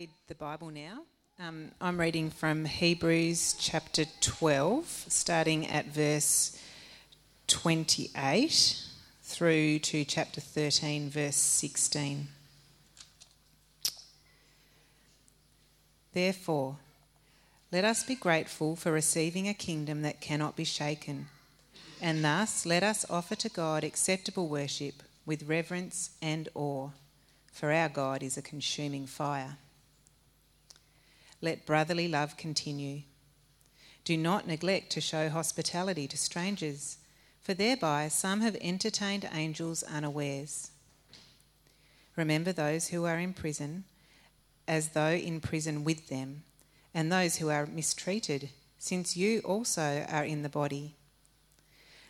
read the Bible now. Um, I'm reading from Hebrews chapter 12, starting at verse 28 through to chapter 13, verse 16. Therefore, let us be grateful for receiving a kingdom that cannot be shaken, and thus let us offer to God acceptable worship with reverence and awe, for our God is a consuming fire let brotherly love continue. Do not neglect to show hospitality to strangers, for thereby some have entertained angels unawares. Remember those who are in prison, as though in prison with them, and those who are mistreated, since you also are in the body.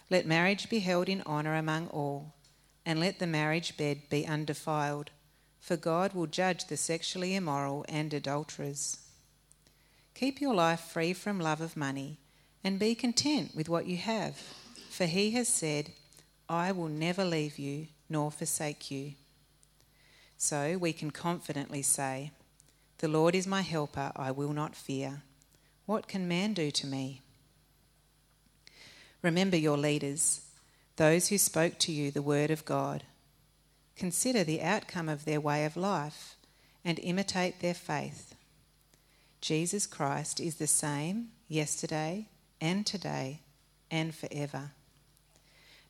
Let marriage be held in honour among all, and let the marriage bed be undefiled, for God will judge the sexually immoral and adulterers. Keep your life free from love of money and be content with what you have. For he has said, I will never leave you nor forsake you. So we can confidently say, The Lord is my helper, I will not fear. What can man do to me? Remember your leaders, those who spoke to you the word of God. Consider the outcome of their way of life and imitate their faith. Jesus Christ is the same yesterday and today and forever.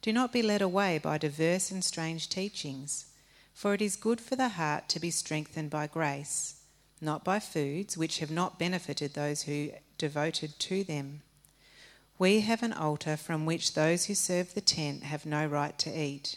Do not be led away by diverse and strange teachings, for it is good for the heart to be strengthened by grace, not by foods which have not benefited those who devoted to them. We have an altar from which those who serve the tent have no right to eat.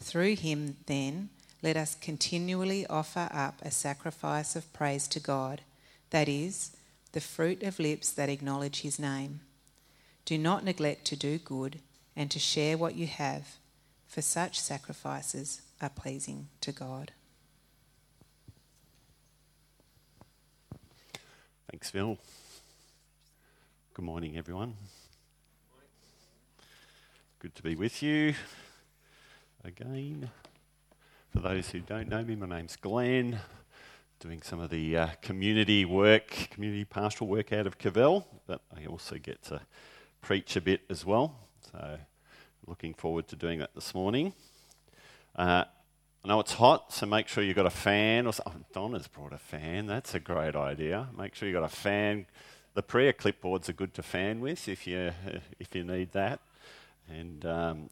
Through him, then, let us continually offer up a sacrifice of praise to God, that is, the fruit of lips that acknowledge his name. Do not neglect to do good and to share what you have, for such sacrifices are pleasing to God. Thanks, Phil. Good morning, everyone. Good to be with you again. For those who don't know me, my name's Glenn, doing some of the uh, community work, community pastoral work out of Cavell, but I also get to preach a bit as well. So, looking forward to doing that this morning. Uh, I know it's hot, so make sure you've got a fan. Or oh, Donna's brought a fan. That's a great idea. Make sure you've got a fan. The prayer clipboards are good to fan with if you if you need that. And um,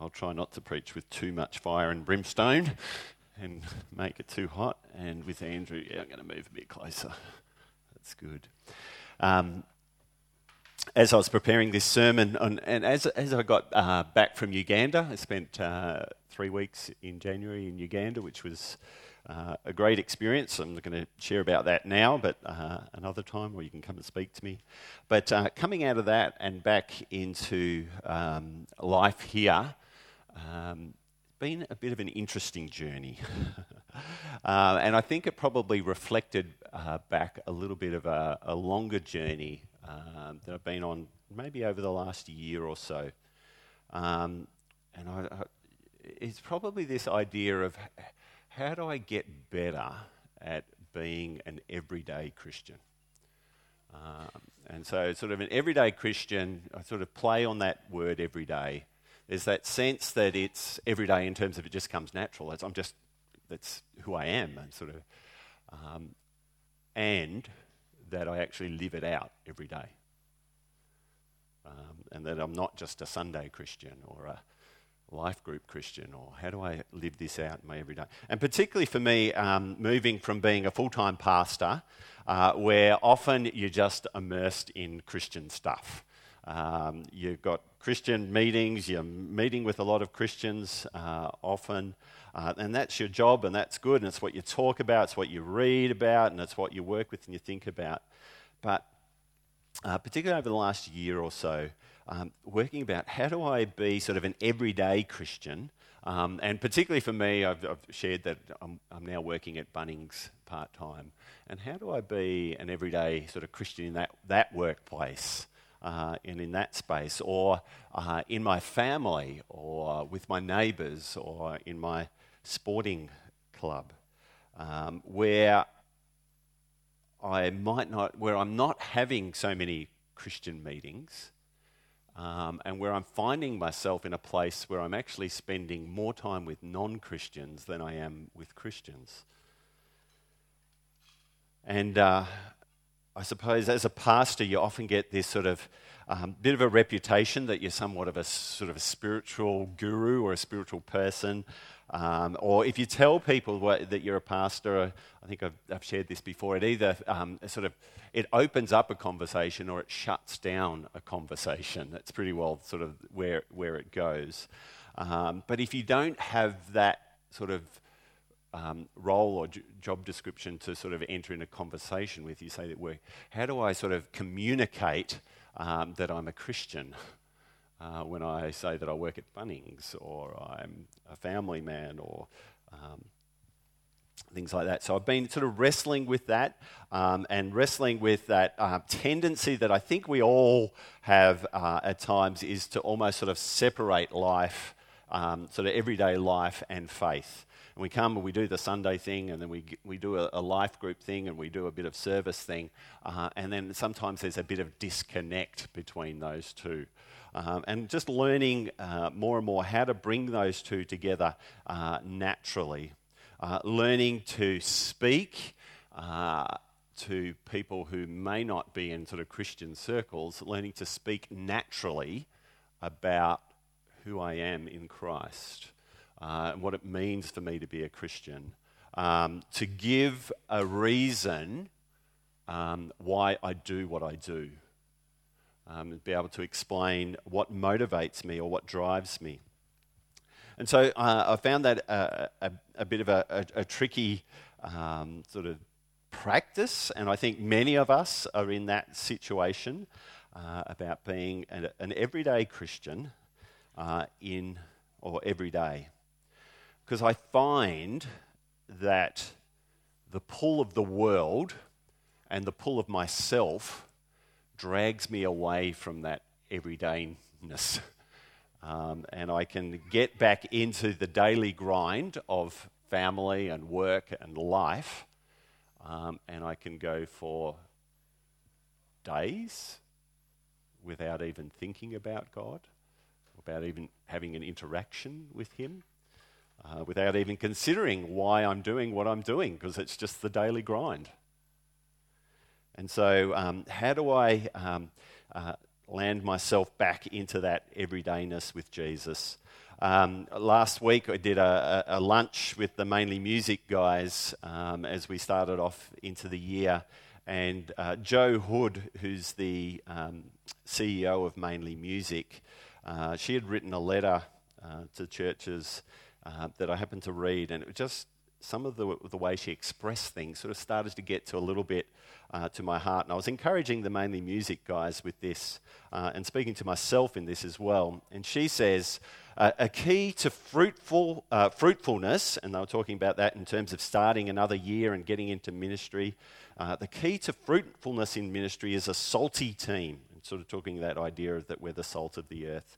I'll try not to preach with too much fire and brimstone and make it too hot. And with Andrew, yeah, I'm going to move a bit closer. That's good. Um, as I was preparing this sermon, on, and as, as I got uh, back from Uganda, I spent uh, three weeks in January in Uganda, which was uh, a great experience. I'm going to share about that now, but uh, another time, or you can come and speak to me. But uh, coming out of that and back into um, life here, um, it's been a bit of an interesting journey. uh, and I think it probably reflected uh, back a little bit of a, a longer journey um, that I've been on maybe over the last year or so. Um, and I, I, it's probably this idea of how do I get better at being an everyday Christian? Um, and so, sort of an everyday Christian, I sort of play on that word every day there's that sense that it's everyday in terms of it just comes natural. It's, I'm just, that's who I am, and sort of, um, and that I actually live it out every day. Um, and that I'm not just a Sunday Christian or a life group Christian, or how do I live this out in my everyday? And particularly for me, um, moving from being a full time pastor, uh, where often you're just immersed in Christian stuff. Um, you've got Christian meetings, you're meeting with a lot of Christians uh, often, Uh, and that's your job, and that's good, and it's what you talk about, it's what you read about, and it's what you work with and you think about. But uh, particularly over the last year or so, um, working about how do I be sort of an everyday Christian. Um, and particularly for me, I've, I've shared that I'm, I'm, now working at Bunnings part time. And how do I be an everyday sort of Christian in that, that workplace? Uh, and in that space, or uh, in my family, or with my neighbours, or in my sporting club, um, where I might not, where I'm not having so many Christian meetings, um, and where I'm finding myself in a place where I'm actually spending more time with non Christians than I am with Christians. And uh, I suppose as a pastor, you often get this sort of um, bit of a reputation that you're somewhat of a sort of a spiritual guru or a spiritual person. Um, or if you tell people what, that you're a pastor, I think I've, I've, shared this before. It either um, sort of it opens up a conversation or it shuts down a conversation. That's pretty well sort of where where it goes. Um, but if you don't have that sort of um, role or j- job description to sort of enter in a conversation with. You say that we're, how do I sort of communicate um, that I'm a Christian uh, when I say that I work at Bunnings or I'm a family man or um, things like that. So I've been sort of wrestling with that um, and wrestling with that uh, tendency that I think we all have uh, at times is to almost sort of separate life, um, sort of everyday life and faith. And we come and we do the Sunday thing, and then we, we do a, a life group thing, and we do a bit of service thing. Uh, and then sometimes there's a bit of disconnect between those two. Um, and just learning uh, more and more how to bring those two together uh, naturally. Uh, learning to speak uh, to people who may not be in sort of Christian circles, learning to speak naturally about who I am in Christ uh, and what it means for me to be a Christian, um, to give a reason um, why I do what I do, um, be able to explain what motivates me or what drives me. And so uh, I found that a, a, a bit of a, a, a tricky um, sort of practice, and I think many of us are in that situation uh, about being an, an everyday Christian uh, in or every day because I find that the pull of the world and the pull of myself drags me away from that everydayness. Um, and I can get back into the daily grind of family and work and life, um, and I can go for days without even thinking about God, without even having an interaction with Him uh, without even considering why I'm doing what I'm doing, because it's just the daily grind. And so, um, how do I um, uh, land myself back into that everydayness with Jesus? Um, last week, I did a, a, lunch with the Mainly Music guys um, as we started off into the year. And uh, Jo Hood, who's the um, CEO of Mainly Music, uh, she had written a letter uh, to churches uh, that I happened to read, and it was just some of the, the way she expressed things sort of started to get to a little bit uh, to my heart. And I was encouraging the mainly music guys with this uh, and speaking to myself in this as well. And she says, uh, a key to fruitful, uh, fruitfulness, and they were talking about that in terms of starting another year and getting into ministry. Uh, the key to fruitfulness in ministry is a salty team, and sort of talking that idea that we're the salt of the earth.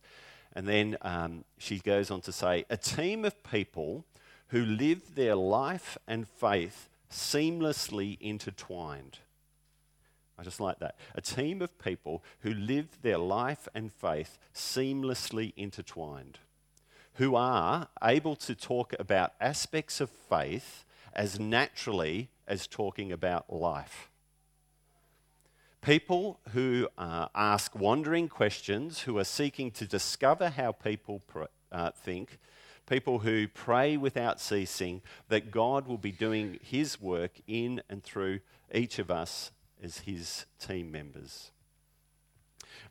And then um, she goes on to say, a team of people who live their life and faith seamlessly intertwined. I just like that. A team of people who live their life and faith seamlessly intertwined, who are able to talk about aspects of faith as naturally as talking about life. People who uh, ask wandering questions, who are seeking to discover how people pr- uh, think, people who pray without ceasing, that God will be doing His work in and through each of us as His team members.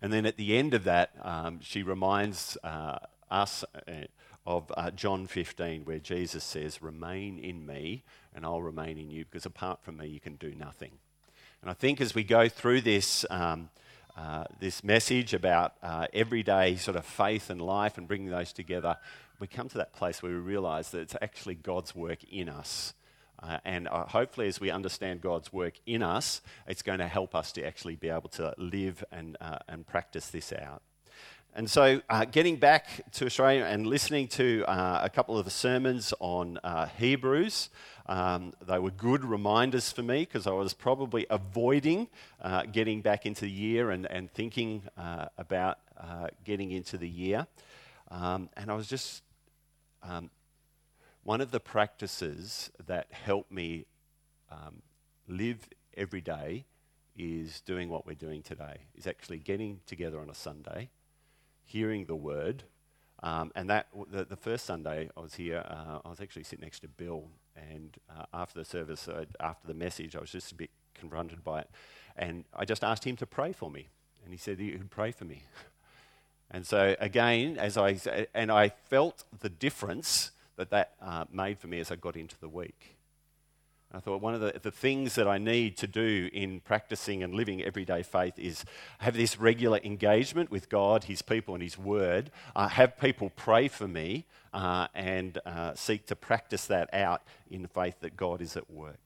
And then at the end of that, um, she reminds uh, us uh, of uh, John 15, where Jesus says, Remain in me, and I'll remain in you, because apart from me, you can do nothing. And I think as we go through this, um, uh, this message about uh, everyday sort of faith and life and bringing those together, we come to that place where we realize that it's actually God's work in us. Uh, and uh, hopefully, as we understand God's work in us, it's going to help us to actually be able to live and, uh, and practice this out. And so, uh, getting back to Australia and listening to a couple of the sermons on Hebrews, um, they were good reminders for me because I was probably avoiding uh, getting back into the year and, and thinking uh, about uh, getting into the year. Um, and I was just, um, one of the practices that helped me um, live every day is doing what we're doing today, is actually getting together on a Sunday hearing the word. Um, and that the, the, first Sunday I was here, uh, I was actually sitting next to Bill, and uh, after the service, uh, after the message, I was just a bit confronted by it, and I just asked him to pray for me, and he said he would pray for me. And so again, as I and I felt the difference that that uh, made for me as I got into the week. I thought one of the, the things that I need to do in practicing and living everyday faith is have this regular engagement with God, His people, and His Word. Uh, have people pray for me uh, and uh, seek to practice that out in faith that God is at work.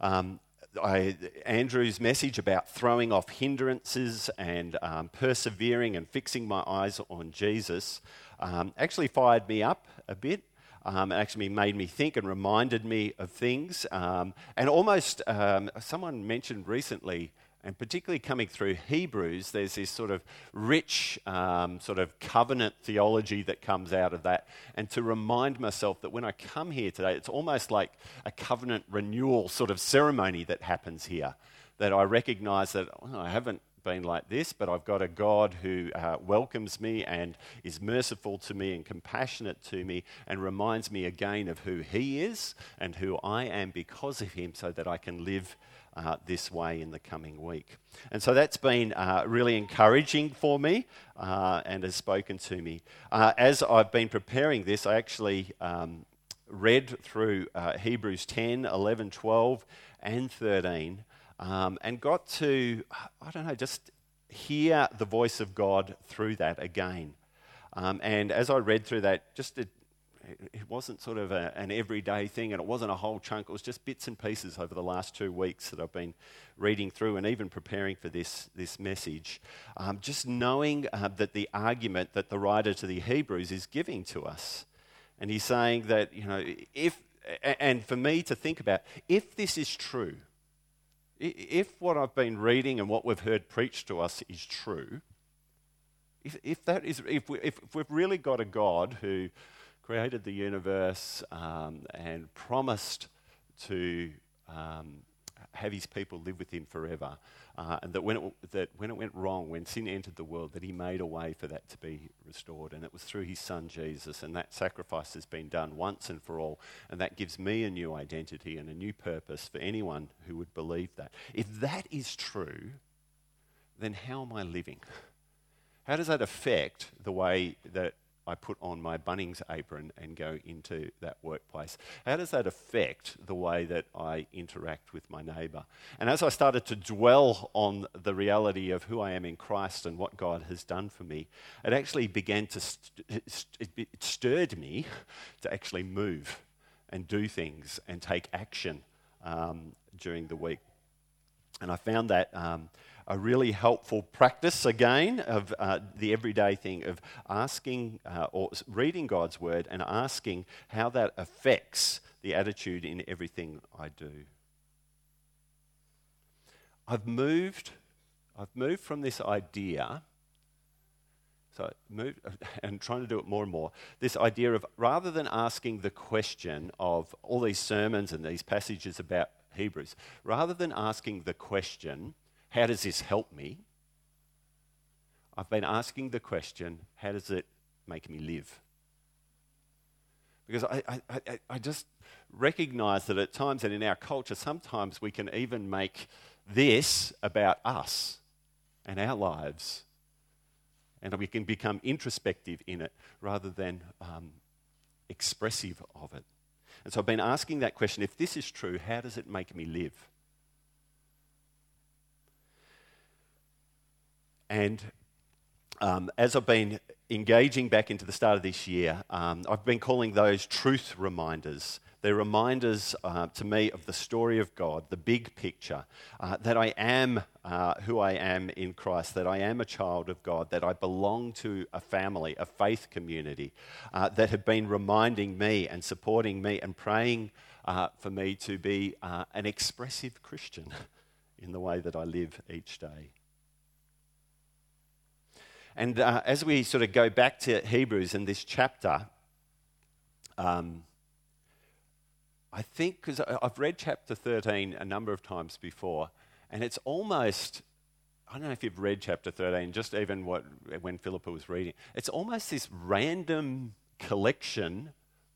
Um, I, Andrew's message about throwing off hindrances and um, persevering and fixing my eyes on Jesus um, actually fired me up a bit um, actually made me think and reminded me of things. Um, and almost, um, someone mentioned recently, and particularly coming through Hebrews, there's this sort of rich um, sort of covenant theology that comes out of that. And to remind myself that when I come here today, it's almost like a covenant renewal sort of ceremony that happens here. That I recognize that well, I haven't been like this, but I've got a God who uh, welcomes me and is merciful to me and compassionate to me and reminds me again of who He is and who I am because of Him so that I can live uh, this way in the coming week. And so that's been uh, really encouraging for me uh, and has spoken to me. Uh, as I've been preparing this, I actually um, read through uh, Hebrews 10, 11, 12, and 13 um, and got to, I don't know, just hear the voice of God through that again. Um, and as I read through that, just it, it wasn't sort of a, an everyday thing and it wasn't a whole chunk. It was just bits and pieces over the last two weeks that I've been reading through and even preparing for this, this message. Um, just knowing uh, that the argument that the writer to the Hebrews is giving to us. And he's saying that, you know, if, and for me to think about, if this is true, if what I've been reading and what we've heard preached to us is true, if, if, that is, if, we, if, if we've really got a God who created the universe um, and promised to um, have his people live with him forever, uh, and that when, it, that when it went wrong, when sin entered the world, that he made a way for that to be restored. And it was through his son Jesus. And that sacrifice has been done once and for all. And that gives me a new identity and a new purpose for anyone who would believe that. If that is true, then how am I living? How does that affect the way that I put on my Bunnings apron and go into that workplace? How does that affect the way that I interact with my neighbour? And as I started to dwell on the reality of who I am in Christ and what God has done for me, it actually began to, st- it stirred me to actually move and do things and take action um, during the week. And I found that. Um, a really helpful practice again of uh, the everyday thing of asking uh, or reading God's word and asking how that affects the attitude in everything I do. I've moved, I've moved from this idea. So moved and trying to do it more and more. This idea of rather than asking the question of all these sermons and these passages about Hebrews, rather than asking the question, how does this help me? I've been asking the question, how does it make me live? Because I, I, I, just recognize that at times and in our culture, sometimes we can even make this about us and our lives And we can become introspective in it rather than um, expressive of it. And so I've been asking that question if this is true, how does it make me live? And um, as I've been engaging back into the start of this year, um, I've been calling those truth reminders. They're reminders uh, to me of the story of God, the big picture, uh, that I am uh, who I am in Christ, that I am a child of God, that I belong to a family, a faith community uh, that have been reminding me and supporting me and praying uh, for me to be uh, an expressive Christian in the way that I live each day. And uh, as we sort of go back to Hebrews in this chapter, um, I think, because I've read chapter 13 a number of times before, and it's almost, I don't know if you've read chapter 13, just even what, when Philippa was reading, it's almost this random collection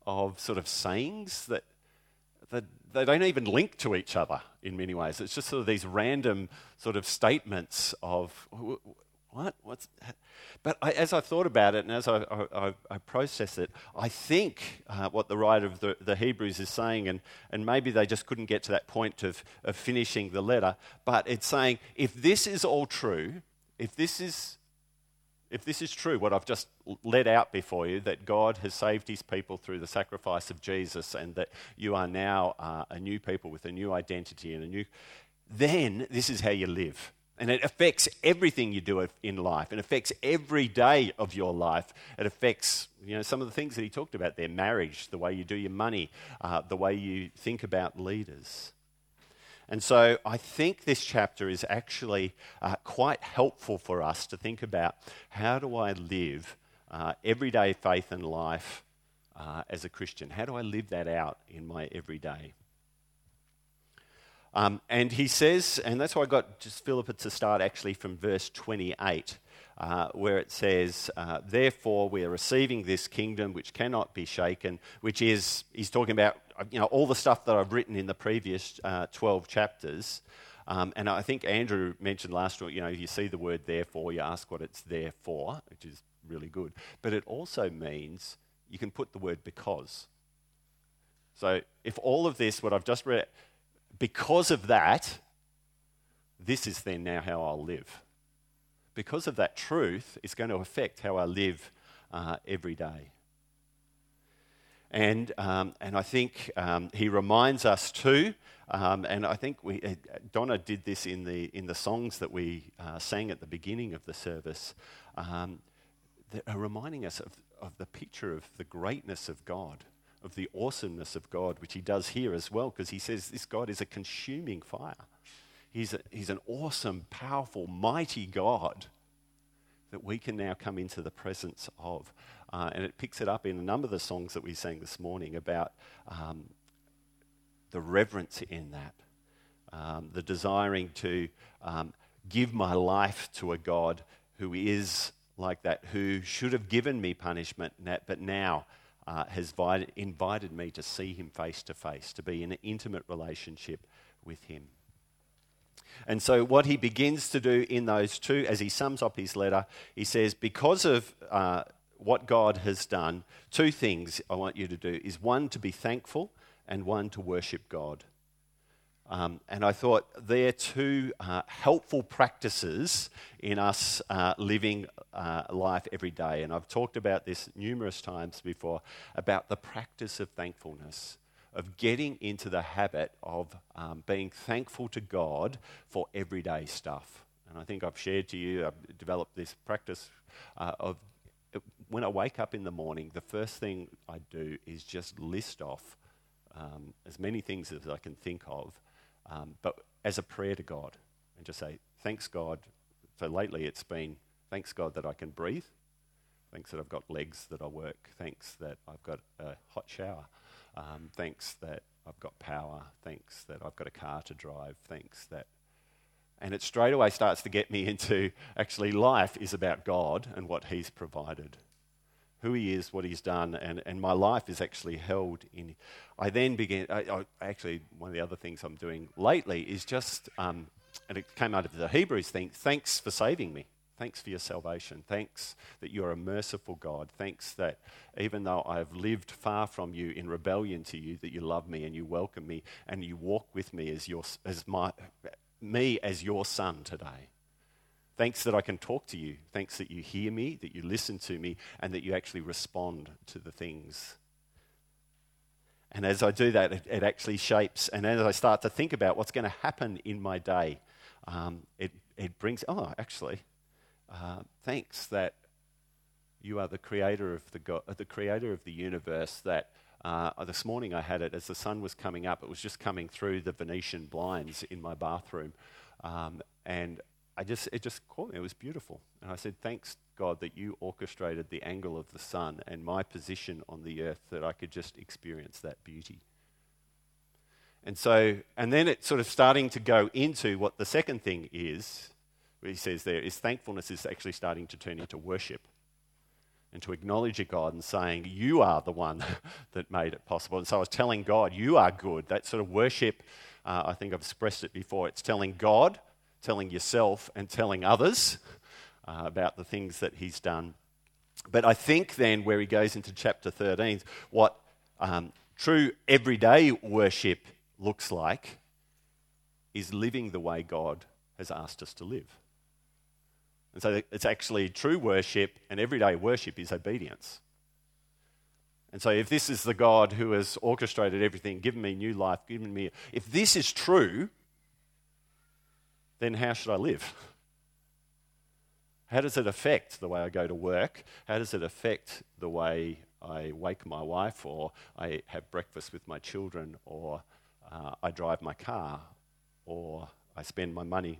of sort of sayings that, that they don't even link to each other in many ways. It's just sort of these random sort of statements of what? What's but I, as I thought about it and as I, I, I process it, I think uh, what the writer of the, the, Hebrews is saying, and, and maybe they just couldn't get to that point of, of finishing the letter, but it's saying if this is all true, if this is, if this is true, what I've just led out before you, that God has saved his people through the sacrifice of Jesus and that you are now uh, a new people with a new identity and a new, then this is how you live. And it affects everything you do in life. It affects every day of your life. It affects, you know, some of the things that he talked about there marriage, the way you do your money, uh, the way you think about leaders. And so I think this chapter is actually uh, quite helpful for us to think about how do I live uh, everyday faith and life uh, as a Christian? How do I live that out in my everyday? Um, and he says, and that's why I got just Philippa to start actually from verse 28, uh, where it says, uh, Therefore we are receiving this kingdom which cannot be shaken, which is, he's talking about you know, all the stuff that I've written in the previous uh, 12 chapters. Um, and I think Andrew mentioned last week, you know, you see the word therefore, you ask what it's there for, which is really good. But it also means you can put the word because. So if all of this, what I've just read, because of that, this is then now how I'll live. Because of that truth, it's going to affect how I live uh, every day. And, um, and I think um, he reminds us too, um, and I think we, uh, Donna did this in the, in the songs that we uh, sang at the beginning of the service, um, that are reminding us of, of the picture of the greatness of God of the awesomeness of God, which he does here as well, because he says this God is a consuming fire. He's, a, he's an awesome, powerful, mighty God that we can now come into the presence of. Uh, and it picks it up in a number of the songs that we sang this morning about um, the reverence in that, um, the desiring to um, give my life to a God who is like that, who should have given me punishment, but now uh, has invited, invited me to see him face to face, to be in an intimate relationship with him. And so, what he begins to do in those two, as he sums up his letter, he says, Because of uh, what God has done, two things I want you to do is one, to be thankful, and one, to worship God. Um, and I thought they're two uh, helpful practices in us uh, living uh, life every day. And I've talked about this numerous times before about the practice of thankfulness, of getting into the habit of um, being thankful to God for everyday stuff. And I think I've shared to you, I've developed this practice uh, of when I wake up in the morning, the first thing I do is just list off um, as many things as I can think of um, but as a prayer to God and just say, thanks God. So lately it's been, thanks God that I can breathe. Thanks that I've got legs that I work. Thanks that I've got a hot shower. Um, thanks that I've got power. Thanks that I've got a car to drive. Thanks that. And it straight away starts to get me into actually life is about God and what He's provided who he is, what he's done, and, and my life is actually held in. I then began, I, I, actually, one of the other things I'm doing lately is just, um, and it came out of the Hebrews thing, thanks for saving me. Thanks for your salvation. Thanks that you're a merciful God. Thanks that even though I've lived far from you in rebellion to you, that you love me and you welcome me and you walk with me as, your, as my, me as your son today. Thanks that I can talk to you. Thanks that you hear me, that you listen to me, and that you actually respond to the things. And as I do that, it, it actually shapes. And as I start to think about what's going to happen in my day, um, it, it brings, oh, actually, uh, thanks that you are the creator of the, the creator of the universe that uh, this morning I had it as the sun was coming up. It was just coming through the Venetian blinds in my bathroom. Um, and I just, it just caught me. It was beautiful. And I said, Thanks, God, that you orchestrated the angle of the sun and my position on the earth that I could just experience that beauty. And so, and then it's sort of starting to go into what the second thing is, he says there, is thankfulness is actually starting to turn into worship and to acknowledge a God and saying, You are the one that made it possible. And so I was telling God, You are good. That sort of worship, uh, I think I've expressed it before. It's telling God telling yourself and telling others uh, about the things that he's done. But I think then, where he goes into chapter 13, what um, true everyday worship looks like is living the way God has asked us to live. And so it's actually true worship and everyday worship is obedience. And so, if this is the God who has orchestrated everything, given me new life, given me, if this is true, then how should I live? How does it affect the way I go to work? How does it affect the way I wake my wife, or I have breakfast with my children, or uh, I drive my car, or I spend my money?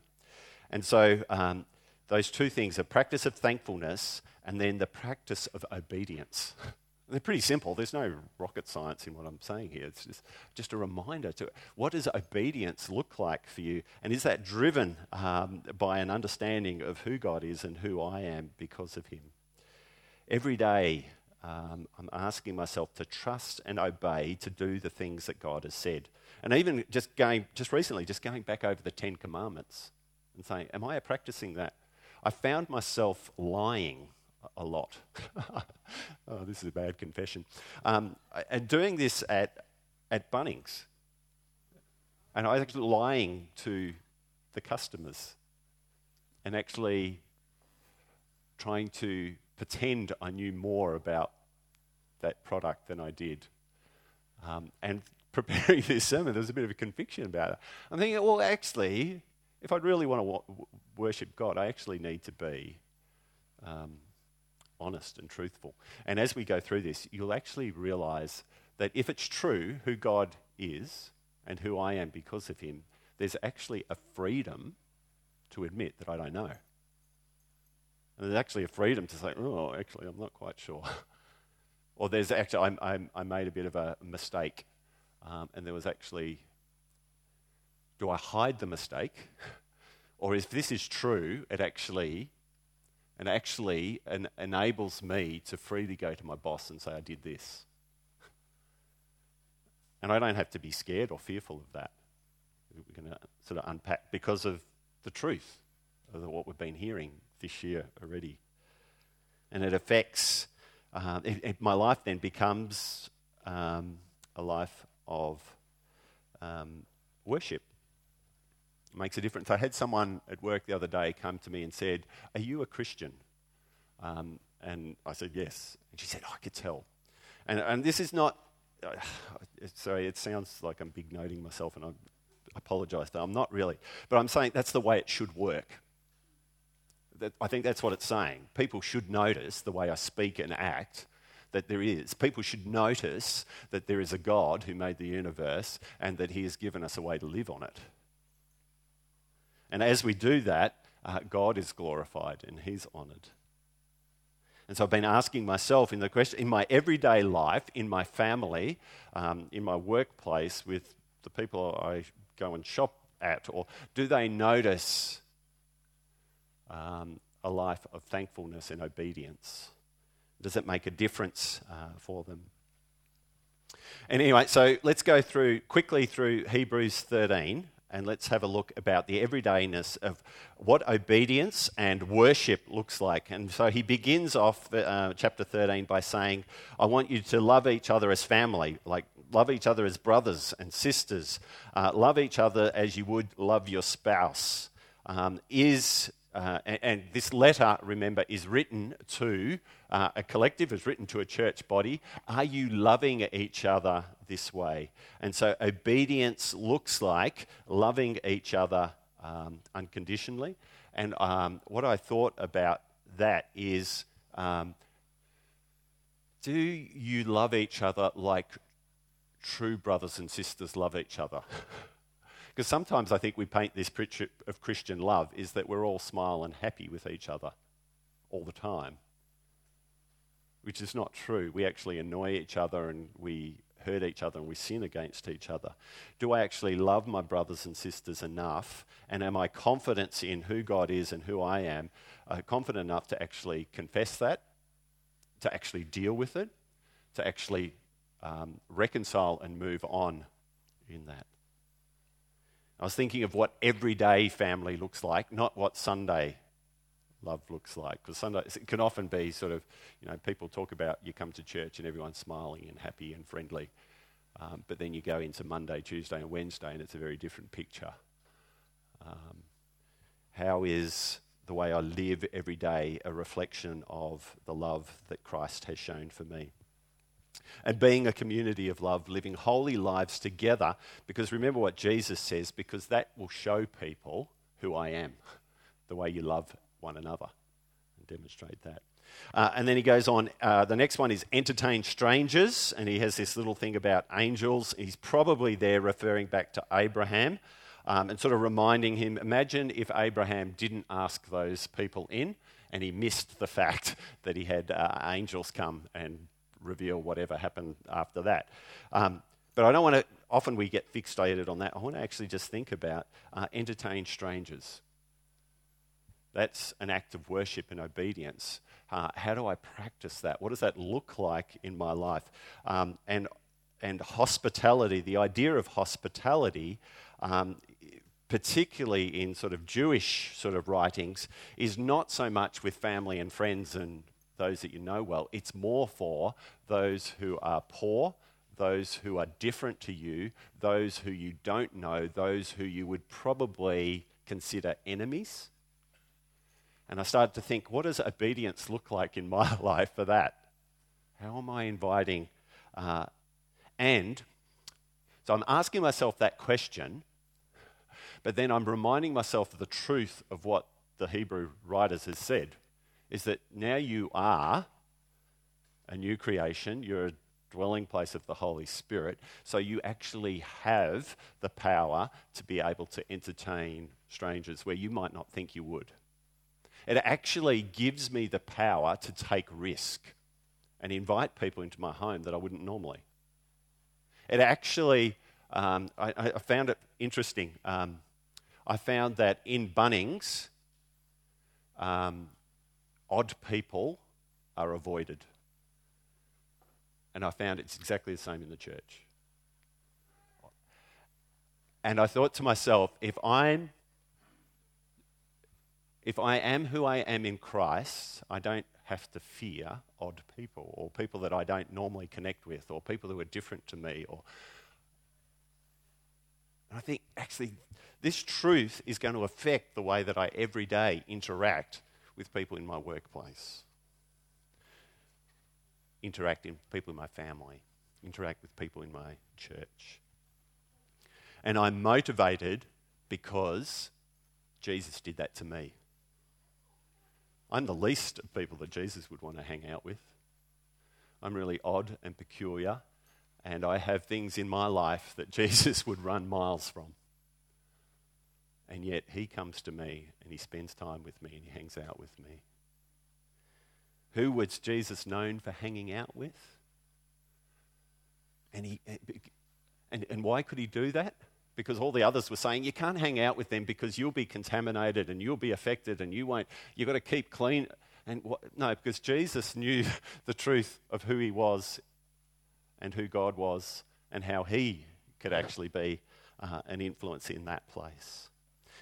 And so, um, those two things a practice of thankfulness and then the practice of obedience. They're pretty simple. There's no rocket science in what I'm saying here. It's just, just a reminder to what does obedience look like for you? And is that driven um, by an understanding of who God is and who I am because of Him? Every day, um, I'm asking myself to trust and obey to do the things that God has said. And even just going, just recently, just going back over the Ten Commandments and saying, Am I practicing that? I found myself lying a lot. oh, this is a bad confession. Um, and doing this at, at Bunnings. And I was actually lying to the customers and actually trying to pretend I knew more about that product than I did. Um, and preparing this sermon, there was a bit of a conviction about it. I'm thinking, well, actually, if I really want to worship God, I actually need to be um, honest and truthful. And as we go through this, you'll actually realize that if it's true who God is and who I am because of Him, there's actually a freedom to admit that I don't know. And there's actually a freedom to say, oh, actually, I'm not quite sure. or there's actually, I, I, I, made a bit of a mistake. Um, and there was actually, do I hide the mistake? or if this is true, it actually and actually en- enables me to freely go to my boss and say, I did this. And I don't have to be scared or fearful of that. We're going to sort of unpack because of the truth of what we've been hearing this year already. And it affects, uh, it, it, my life then becomes um, a life of um, worship makes a difference. I had someone at work the other day come to me and said, Are you a Christian? Um, and I said, Yes. And she said, oh, I could tell. And, and this is not, uh, sorry, it sounds like I'm big noting myself, and I apologize, but I'm not really. But I'm saying that's the way it should work. That, I think that's what it's saying. People should notice the way I speak and act that there is. People should notice that there is a God who made the universe and that he has given us a way to live on it. And as we do that, uh, God is glorified and He's honored. And so I've been asking myself in the question in my everyday life, in my family, um, in my workplace, with the people I go and shop at, or do they notice um, a life of thankfulness and obedience? Does it make a difference uh, for them? And anyway, so let's go through quickly through Hebrews 13 and let's have a look about the everydayness of what obedience and worship looks like. And so he begins off uh, chapter 13 by saying, I want you to love each other as family, like love each other as brothers and sisters, uh, love each other as you would love your spouse. Um, is uh, and, and, this letter, remember, is written to uh, a collective, is written to a church body. Are you loving each other this way? And so obedience looks like loving each other um, unconditionally. And um, what I thought about that is um, do you love each other like true brothers and sisters love each other? Because sometimes I think we paint this picture of Christian love is that we're all smile and happy with each other all the time, which is not true. We actually annoy each other and we hurt each other and we sin against each other. Do I actually love my brothers and sisters enough? And am I confident in who God is and who I am, uh, confident enough to actually confess that, to actually deal with it, to actually um, reconcile and move on in that? I was thinking of what everyday family looks like, not what Sunday love looks like. Because Sunday it can often be sort of, you know, people talk about you come to church and everyone's smiling and happy and friendly. Um, but then you go into Monday, Tuesday, and Wednesday, and it's a very different picture. Um, how is the way I live every day a reflection of the love that Christ has shown for me? And being a community of love, living holy lives together. Because remember what Jesus says, because that will show people who I am, the way you love one another, and demonstrate that. Uh, and then he goes on. Uh, the next one is entertain strangers, and he has this little thing about angels. He's probably there referring back to Abraham um, and sort of reminding him imagine if Abraham didn't ask those people in and he missed the fact that he had uh, angels come and reveal whatever happened after that. Um, but I don't want to, often we get fixated on that. I want to actually just think about uh, entertain strangers. That's an act of worship and obedience. Uh, how do I practice that? What does that look like in my life? Um, and, and hospitality, the idea of hospitality, um, particularly in sort of Jewish sort of writings, is not so much with family and friends and those that you know well. It's more for those who are poor, those who are different to you, those who you don't know, those who you would probably consider enemies. And I started to think, what does obedience look like in my life for that? How am I inviting? Uh, and so I'm asking myself that question, but then I'm reminding myself of the truth of what the Hebrew writers has said is that now you are a new creation, you're a dwelling place of the Holy Spirit, so you actually have the power to be able to entertain strangers where you might not think you would. It actually gives me the power to take risk and invite people into my home that I wouldn't normally. It actually, um, I, I, found it interesting. Um, I found that in Bunnings, um, odd people are avoided. And I found it's exactly the same in the church. And I thought to myself, if I'm if I am who I am in Christ, I don't have to fear odd people or people that I don't normally connect with or people who are different to me or and I think actually this truth is going to affect the way that I every day interact with people in my workplace, interact with people in my family, interact with people in my church. And I'm motivated because Jesus did that to me. I'm the least of people that Jesus would want to hang out with. I'm really odd and peculiar, and I have things in my life that Jesus would run miles from. And yet he comes to me and he spends time with me and he hangs out with me. Who was Jesus known for hanging out with? And, he, and, and why could he do that? Because all the others were saying, you can't hang out with them because you'll be contaminated and you'll be affected and you won't, you've got to keep clean. And what, no, because Jesus knew the truth of who he was and who God was and how he could actually be uh, an influence in that place.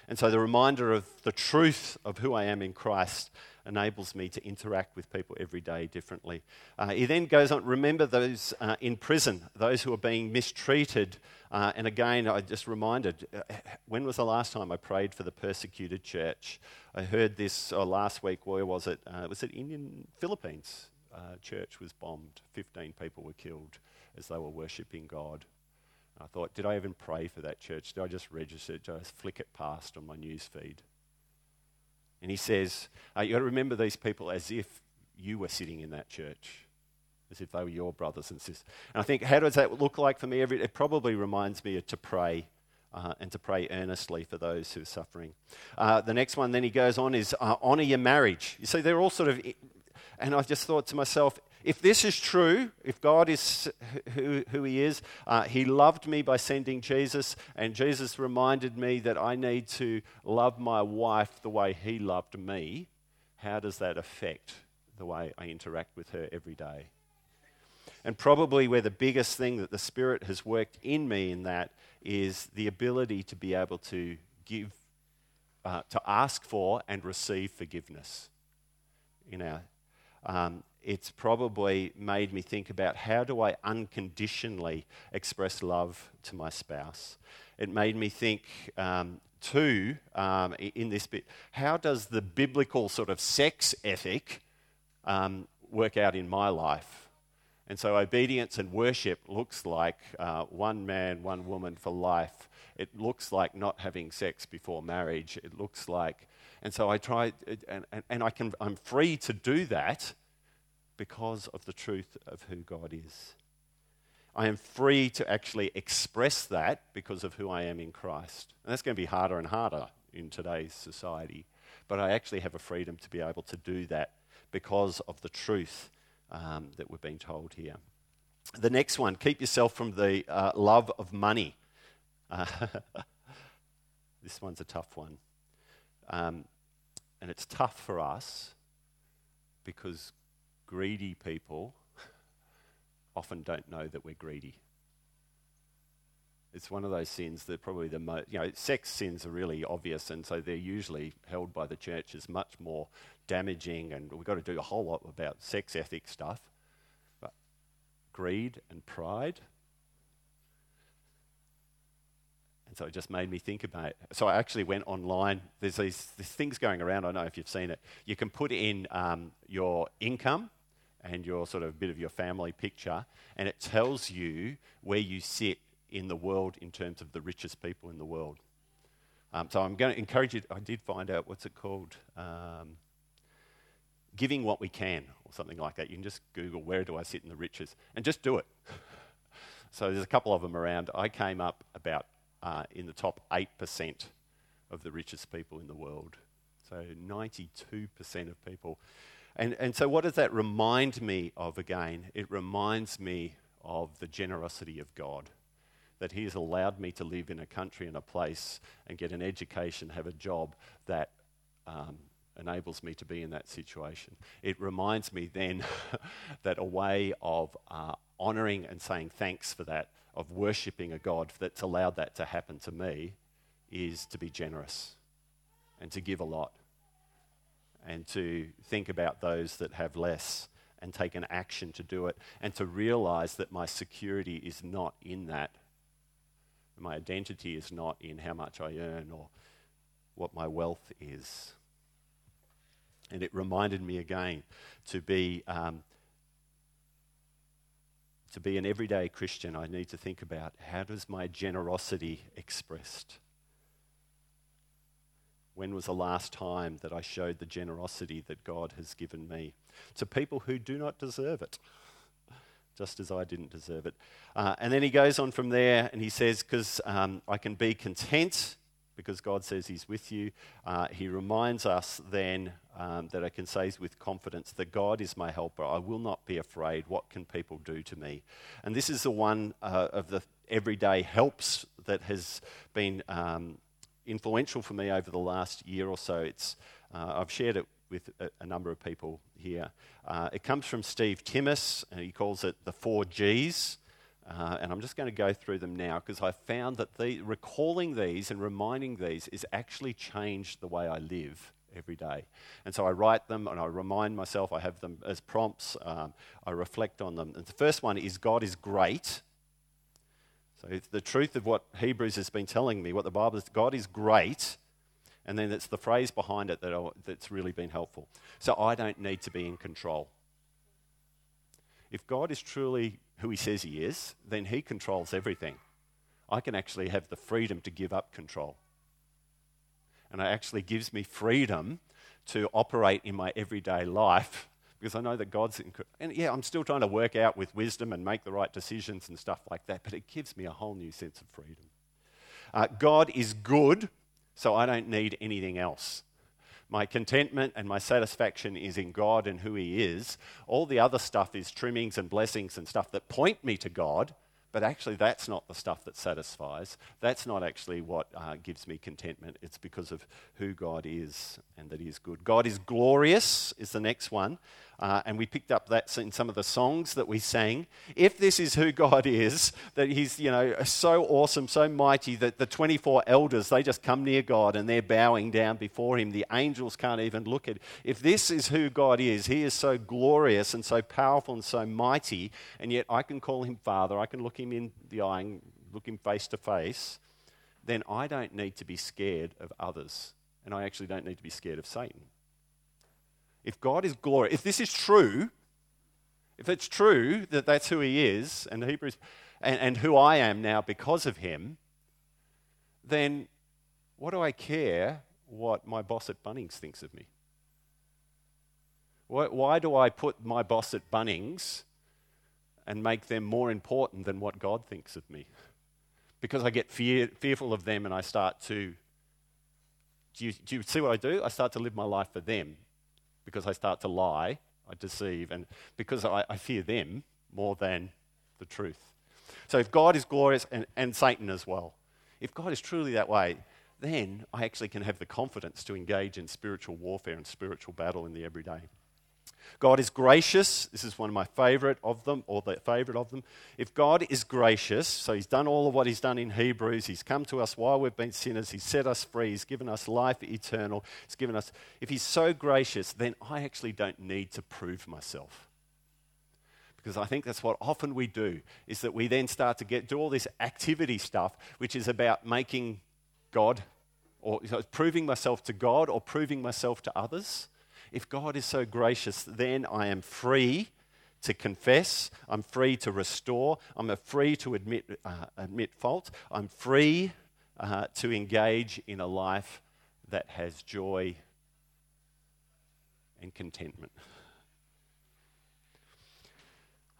And so the reminder of the truth of who I am in Christ enables me to interact with people every day differently. Uh, he then goes on, remember those uh, in prison, those who are being mistreated. Uh, and again, I just reminded, uh, when was the last time I prayed for the persecuted church? I heard this uh, last week, where was it? Uh, was it Indian Philippines? church was bombed. 15 people were killed as they were worshipping God. I thought, did I even pray for that church? Did I just register? Did I just flick it past on my news feed? And he says, uh, You've got to remember these people as if you were sitting in that church, as if they were your brothers and sisters. And I think, how does that look like for me? It probably reminds me to pray. Uh, and to pray earnestly for those who are suffering. Uh, the next one, then he goes on, is uh, honour your marriage. You see, they're all sort of, and I just thought to myself, if this is true, if God is who, who He is, uh, He loved me by sending Jesus, and Jesus reminded me that I need to love my wife the way He loved me, how does that affect the way I interact with her every day? And probably where the biggest thing that the Spirit has worked in me in that is the ability to be able to give, uh, to ask for and receive forgiveness in our. Um, it's probably made me think about how do I unconditionally express love to my spouse. It made me think, um, too, um, in this bit, how does the biblical sort of sex ethic um, work out in my life? And so, obedience and worship looks like uh, one man, one woman for life. It looks like not having sex before marriage. It looks like, and so I try, and, and, and I can, I'm free to do that because of the truth of who God is. I am free to actually express that because of who I am in Christ. And that's going to be harder and harder in today's society. But I actually have a freedom to be able to do that because of the truth um, that we're being told here. The next one keep yourself from the uh, love of money. Uh, this one's a tough one. Um, and it's tough for us because greedy people often don't know that we're greedy. It's one of those sins that probably the most, you know, sex sins are really obvious, and so they're usually held by the church as much more damaging, and we've got to do a whole lot about sex ethic stuff. But greed and pride, And so it just made me think about it. So I actually went online. There's these, these things going around. I don't know if you've seen it. You can put in um, your income and your sort of bit of your family picture, and it tells you where you sit in the world in terms of the richest people in the world. Um, so I'm going to encourage you. I did find out what's it called. Um, giving what we can, or something like that. You can just Google where do I sit in the riches, and just do it. so there's a couple of them around. I came up about uh, in the top 8% of the richest people in the world. So 92% of people. And, and so, what does that remind me of again? It reminds me of the generosity of God. That He has allowed me to live in a country and a place and get an education, have a job that um, enables me to be in that situation. It reminds me then that a way of uh, honouring and saying thanks for that of worshipping a God that's allowed that to happen to me is to be generous and to give a lot and to think about those that have less and take an action to do it and to realize that my security is not in that. My identity is not in how much I earn or what my wealth is. And it reminded me again to be um, to be an everyday Christian, I need to think about how does my generosity expressed? When was the last time that I showed the generosity that God has given me to people who do not deserve it? Just as I didn't deserve it. Uh, and then he goes on from there and he says, Because um, I can be content because God says He's with you. Uh, he reminds us then um, that I can say with confidence that God is my helper. I will not be afraid. What can people do to me? And this is the one uh, of the everyday helps that has been um, influential for me over the last year or so. It's, uh, I've shared it with a, a number of people here. Uh, it comes from Steve Timmis, and he calls it the four G's. Uh, and I'm just going to go through them now because I found that the, recalling these and reminding these is actually changed the way I live every day. And so I write them and I remind myself, I have them as prompts, um, I reflect on them. And the first one is God is great. So it's the truth of what Hebrews has been telling me, what the Bible is, God is great. And then it's the phrase behind it that I, that's really been helpful. So I don't need to be in control. If God is truly who he says he is, then he controls everything. I can actually have the freedom to give up control. And it actually gives me freedom to operate in my everyday life because I know that God's. In, and yeah, I'm still trying to work out with wisdom and make the right decisions and stuff like that, but it gives me a whole new sense of freedom. Uh, God is good, so I don't need anything else. My contentment and my satisfaction is in God and who He is. All the other stuff is trimmings and blessings and stuff that point me to God, but actually, that's not the stuff that satisfies. That's not actually what uh, gives me contentment. It's because of who God is and that He is good. God is glorious, is the next one. Uh, and we picked up that in some of the songs that we sang. If this is who God is, that He's you know so awesome, so mighty that the 24 elders they just come near God and they're bowing down before Him. The angels can't even look at. If this is who God is, He is so glorious and so powerful and so mighty, and yet I can call Him Father. I can look Him in the eye and look Him face to face. Then I don't need to be scared of others, and I actually don't need to be scared of Satan if God is glory, if this is true, if it's true that that's who he is, and Hebrews, and, and who I am now because of him, then what do I care what my boss at Bunnings thinks of me? Why, why do I put my boss at Bunnings and make them more important than what God thinks of me? Because I get fear, fearful of them and I start to. Do you, do you see what I do? I start to live my life for them because I start to lie, I deceive, and because I, I fear them more than the truth. So if God is glorious and, and Satan as well, if God is truly that way, then I actually can have the confidence to engage in spiritual warfare and spiritual battle in the everyday. God is gracious. This is one of my favorite of them, or the favorite of them. If God is gracious, so He's done all of what He's done in Hebrews, He's come to us while we've been sinners, He's set us free, He's given us life eternal, He's given us. If He's so gracious, then I actually don't need to prove myself. Because I think that's what often we do, is that we then start to get do all this activity stuff, which is about making God, or you know, proving myself to God, or proving myself to others. If God is so gracious, then I am free to confess. I'm free to restore. I'm free to admit, uh, admit fault. I'm free uh, to engage in a life that has joy and contentment.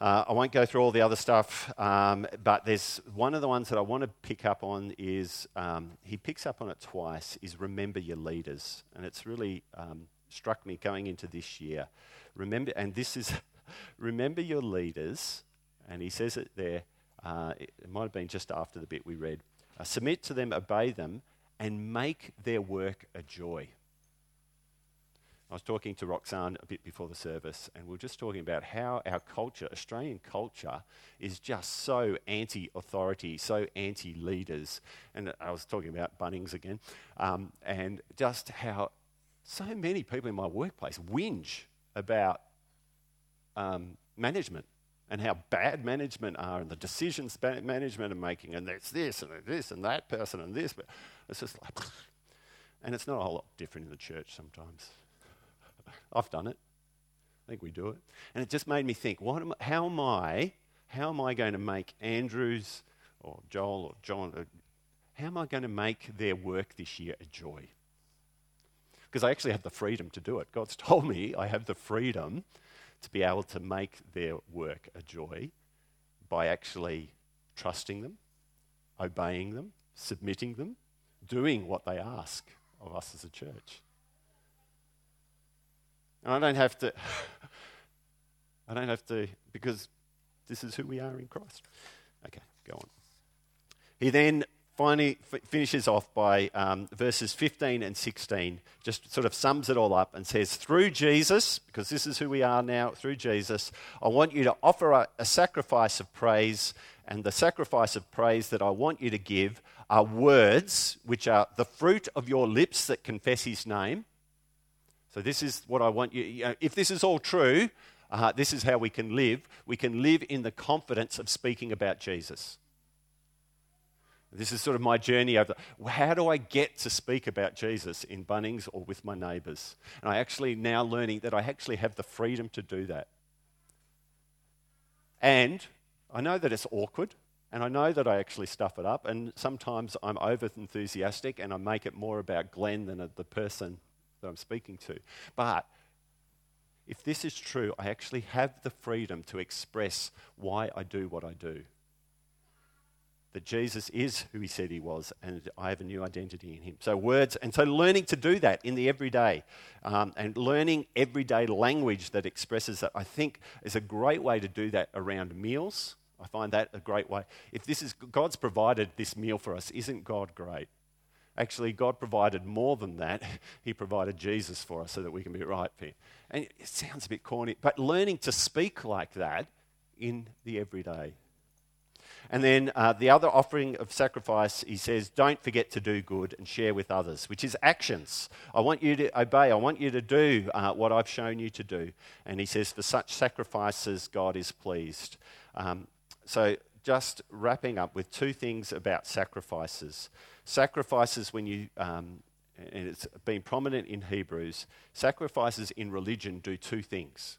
Uh, I won't go through all the other stuff, um, but there's one of the ones that I want to pick up on is um, he picks up on it twice. Is remember your leaders, and it's really um, struck me going into this year. Remember, and this is, remember your leaders, and he says it there. Uh, it, might have been just after the bit we read. Uh, submit to them, obey them, and make their work a joy. I was talking to Roxanne a bit before the service, and we are just talking about how our culture, Australian culture, is just so anti authority, so anti leaders. And I was talking about Bunnings again, um, and just how so many people in my workplace whinge about um, management and how bad management are and the decisions management are making, and there's this and this and that person and this. But it's just like, and it's not a whole lot different in the church sometimes. I've done it. I think we do it. And it just made me think, what am, how am I, how am I going to make Andrews or Joel or John, uh, how am I going to make their work this year a joy? Because I actually have the freedom to do it. God's told me I have the freedom to be able to make their work a joy by actually trusting them, obeying them, submitting them, doing what they ask of us as a church. And I don't have to, I don't have to, because this is who we are in Christ. Okay, go on. He then finally f- finishes off by um, verses 15 and 16, just sort of sums it all up and says, Through Jesus, because this is who we are now, through Jesus, I want you to offer a, a sacrifice of praise And the sacrifice of praise that I want you to give are words which are the fruit of your lips that confess his name. So, this is what I want you. you know, if this is all true, uh, this is how we can live. We can live in the confidence of speaking about Jesus. This is sort of my journey over how do I get to speak about Jesus in Bunnings or with my neighbours? And I actually now learning that I actually have the freedom to do that. And I know that it's awkward, and I know that I actually stuff it up, and sometimes I'm over enthusiastic and I make it more about Glenn than the person that I'm speaking to. But if this is true, I actually have the freedom to express why I do what I do that Jesus is who he said he was, and I have a new identity in him. So, words, and so learning to do that in the everyday, um, and learning everyday language that expresses that, I think is a great way to do that around meals. I find that a great way. If this is God's provided this meal for us, isn't God great? Actually, God provided more than that. He provided Jesus for us so that we can be right for Him. And it sounds a bit corny, but learning to speak like that in the everyday and then uh, the other offering of sacrifice, he says, don't forget to do good and share with others, which is actions. I want you to obey. I want you to do uh, what I've shown you to do. And he says, for such sacrifices, God is pleased. Um, so just wrapping up with two things about sacrifices. Sacrifices, when you, um, and it's been prominent in Hebrews, sacrifices in religion do two things.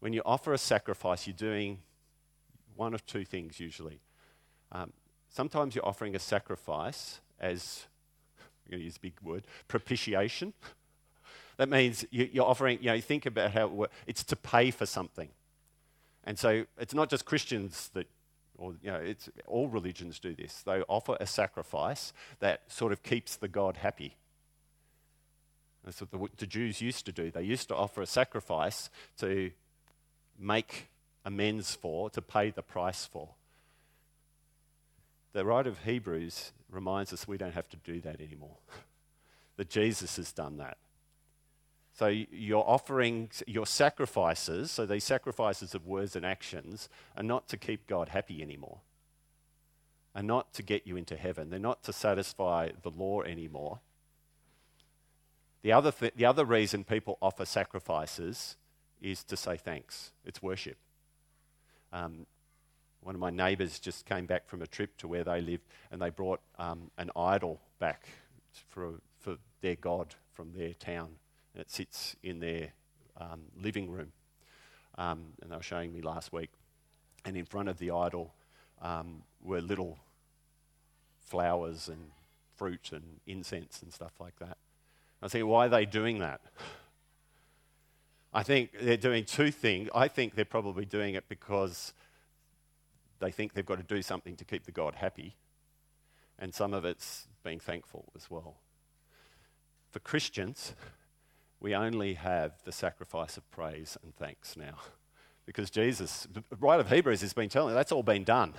When you offer a sacrifice, you're doing one of two things usually. Um, sometimes you're offering a sacrifice as, I'm going to use a big word, propitiation. that means you, are offering, you know, you think about how it works. It's to pay for something. And so it's not just Christians that, or, you know, it's, all religions do this. They offer a sacrifice that sort of keeps the God happy. That's what the, the Jews used to do. They used to offer a sacrifice to make amends for, to pay the price for. The writer of Hebrews reminds us we don't have to do that anymore, that Jesus has done that. So your offerings, your sacrifices, so these sacrifices of words and actions, are not to keep God happy anymore, are not to get you into heaven. They're not to satisfy the law anymore. The other, th- the other reason people offer sacrifices is to say thanks. It's worship. Um, one of my neighbours just came back from a trip to where they lived, and they brought um, an idol back for, for their god from their town. And it sits in their um, living room. Um, and they were showing me last week. And in front of the idol um, were little flowers and fruit and incense and stuff like that. I think, why are they doing that? I think they're doing two things. I think they're probably doing it because they think they've got to do something to keep the God happy. And some of it's being thankful as well. For Christians, we only have the sacrifice of praise and thanks now. Because Jesus, the writer of Hebrews has been telling that's all been done.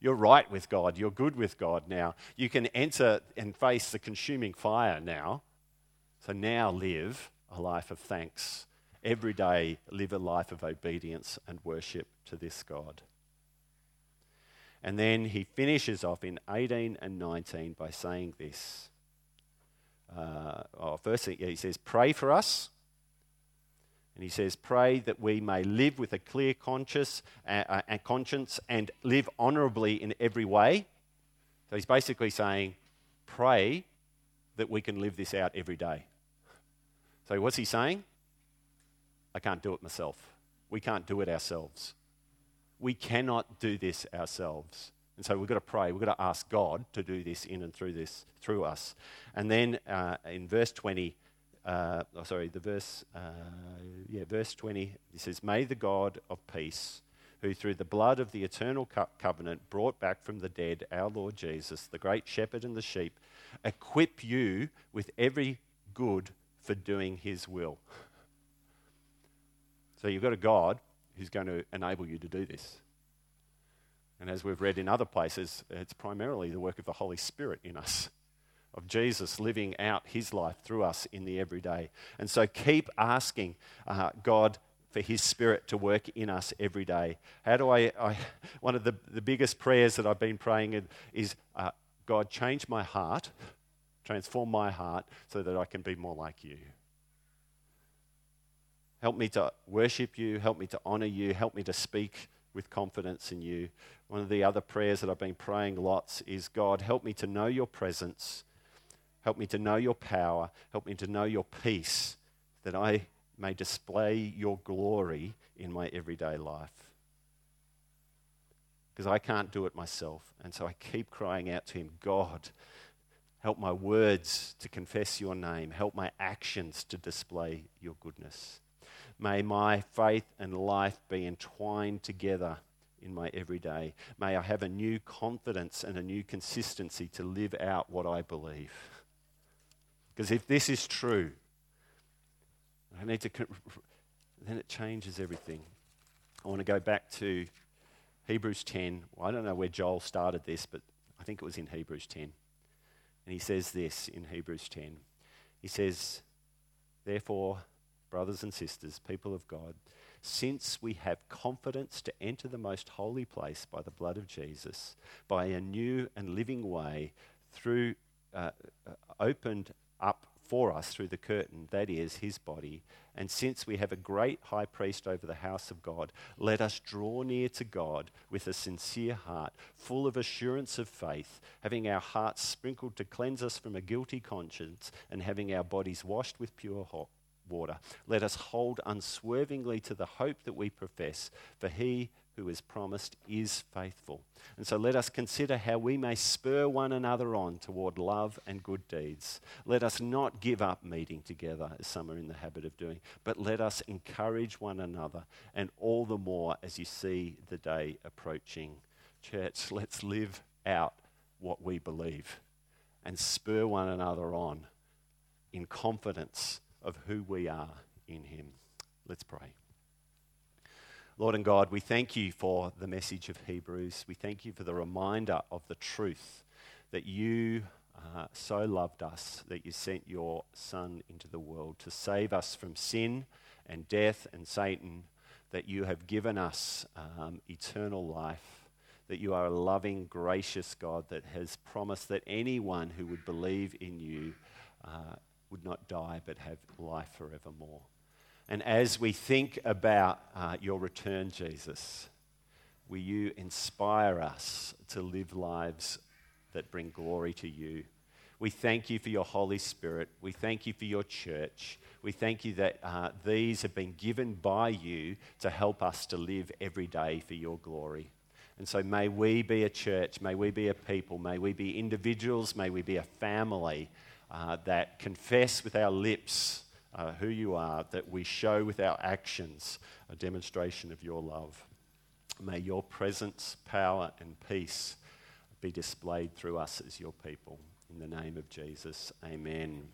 You're right with God. You're good with God now. You can enter and face the consuming fire now. So now live a life of thanks every day live a life of obedience and worship to this God. And then he finishes off in 18 and 19 by saying this. Uh, oh, first he says, Pray for us. And he says, Pray that we may live with a clear conscience, uh, uh, conscience and live honourably in every way. So he's basically saying, Pray that we can live this out every day. So what's he saying? I can't do it myself. We can't do it ourselves. We cannot do this ourselves. And so we've got to pray. We've got to ask God to do this in and through this, through us. And then uh, in verse 20, uh, oh, sorry, the verse, uh, yeah, verse 20, it says, May the God of peace, who through the blood of the eternal co- covenant brought back from the dead our Lord Jesus, the great shepherd and the sheep, equip you with every good for doing his will. So you've got a God who's going to enable you to do this. And as we've read in other places, it's primarily the work of the Holy Spirit in us, of Jesus living out his life through us in the everyday. And so keep asking uh, God for His Spirit to work in us every day. How do I? I one of the, the biggest prayers that I've been praying is uh, God, change my heart, transform my heart so that I can be more like you. Help me to worship you, help me to honor you, help me to speak with confidence in you. One of the other prayers that I've been praying lots is God, help me to know your presence, help me to know your power, help me to know your peace, that I may display your glory in my everyday life. Because I can't do it myself. And so I keep crying out to Him God, help my words to confess your name, help my actions to display your goodness. May my faith and life be entwined together in my everyday. May I have a new confidence and a new consistency to live out what I believe. Because if this is true, I need to, then it changes everything. I want to go back to Hebrews 10. Well, I don't know where Joel started this, but I think it was in Hebrews 10. And he says this in Hebrews 10. He says, Therefore, brothers and sisters, people of God, since we have confidence to enter the most holy place by the blood of Jesus, by a new and living way through uh, opened up for us through the curtain, that is, his body. And since we have a great high priest over the house of God, let us draw near to God with a sincere heart, full of assurance of faith, having our hearts sprinkled to cleanse us from a guilty conscience, and having our bodies washed with pure water. Let us hold unswervingly to the hope that we profess, for he who is promised is faithful. And so let us consider how we may spur one another on toward love and good deeds. Let us not give up meeting together, as some are in the habit of doing, but let us encourage one another, and all the more as you see the day approaching. Church, let's live out what we believe and spur one another on in confidence of who we are in Him. Let's pray. Lord and God, we thank you for the message of Hebrews. We thank you for the reminder of the truth that you uh, so loved us that you sent your Son into the world to save us from sin and death and Satan, that you have given us um, eternal life, that you are a loving, gracious God that has promised that anyone who would believe in you uh, would not die but have life forevermore. And as we think about uh, your return, Jesus, will you inspire us to live lives that bring glory to you? We thank you for your Holy Spirit. We thank you for your church. We thank you that uh, these have been given by you to help us to live every day for your glory. And so may we be a church, may we be a people, may we be individuals, may we be a family uh, that confess with our lips uh, who you are, that we show with our actions a demonstration of your love. May your presence, power, and peace be displayed through us as your people. In the name of Jesus, amen.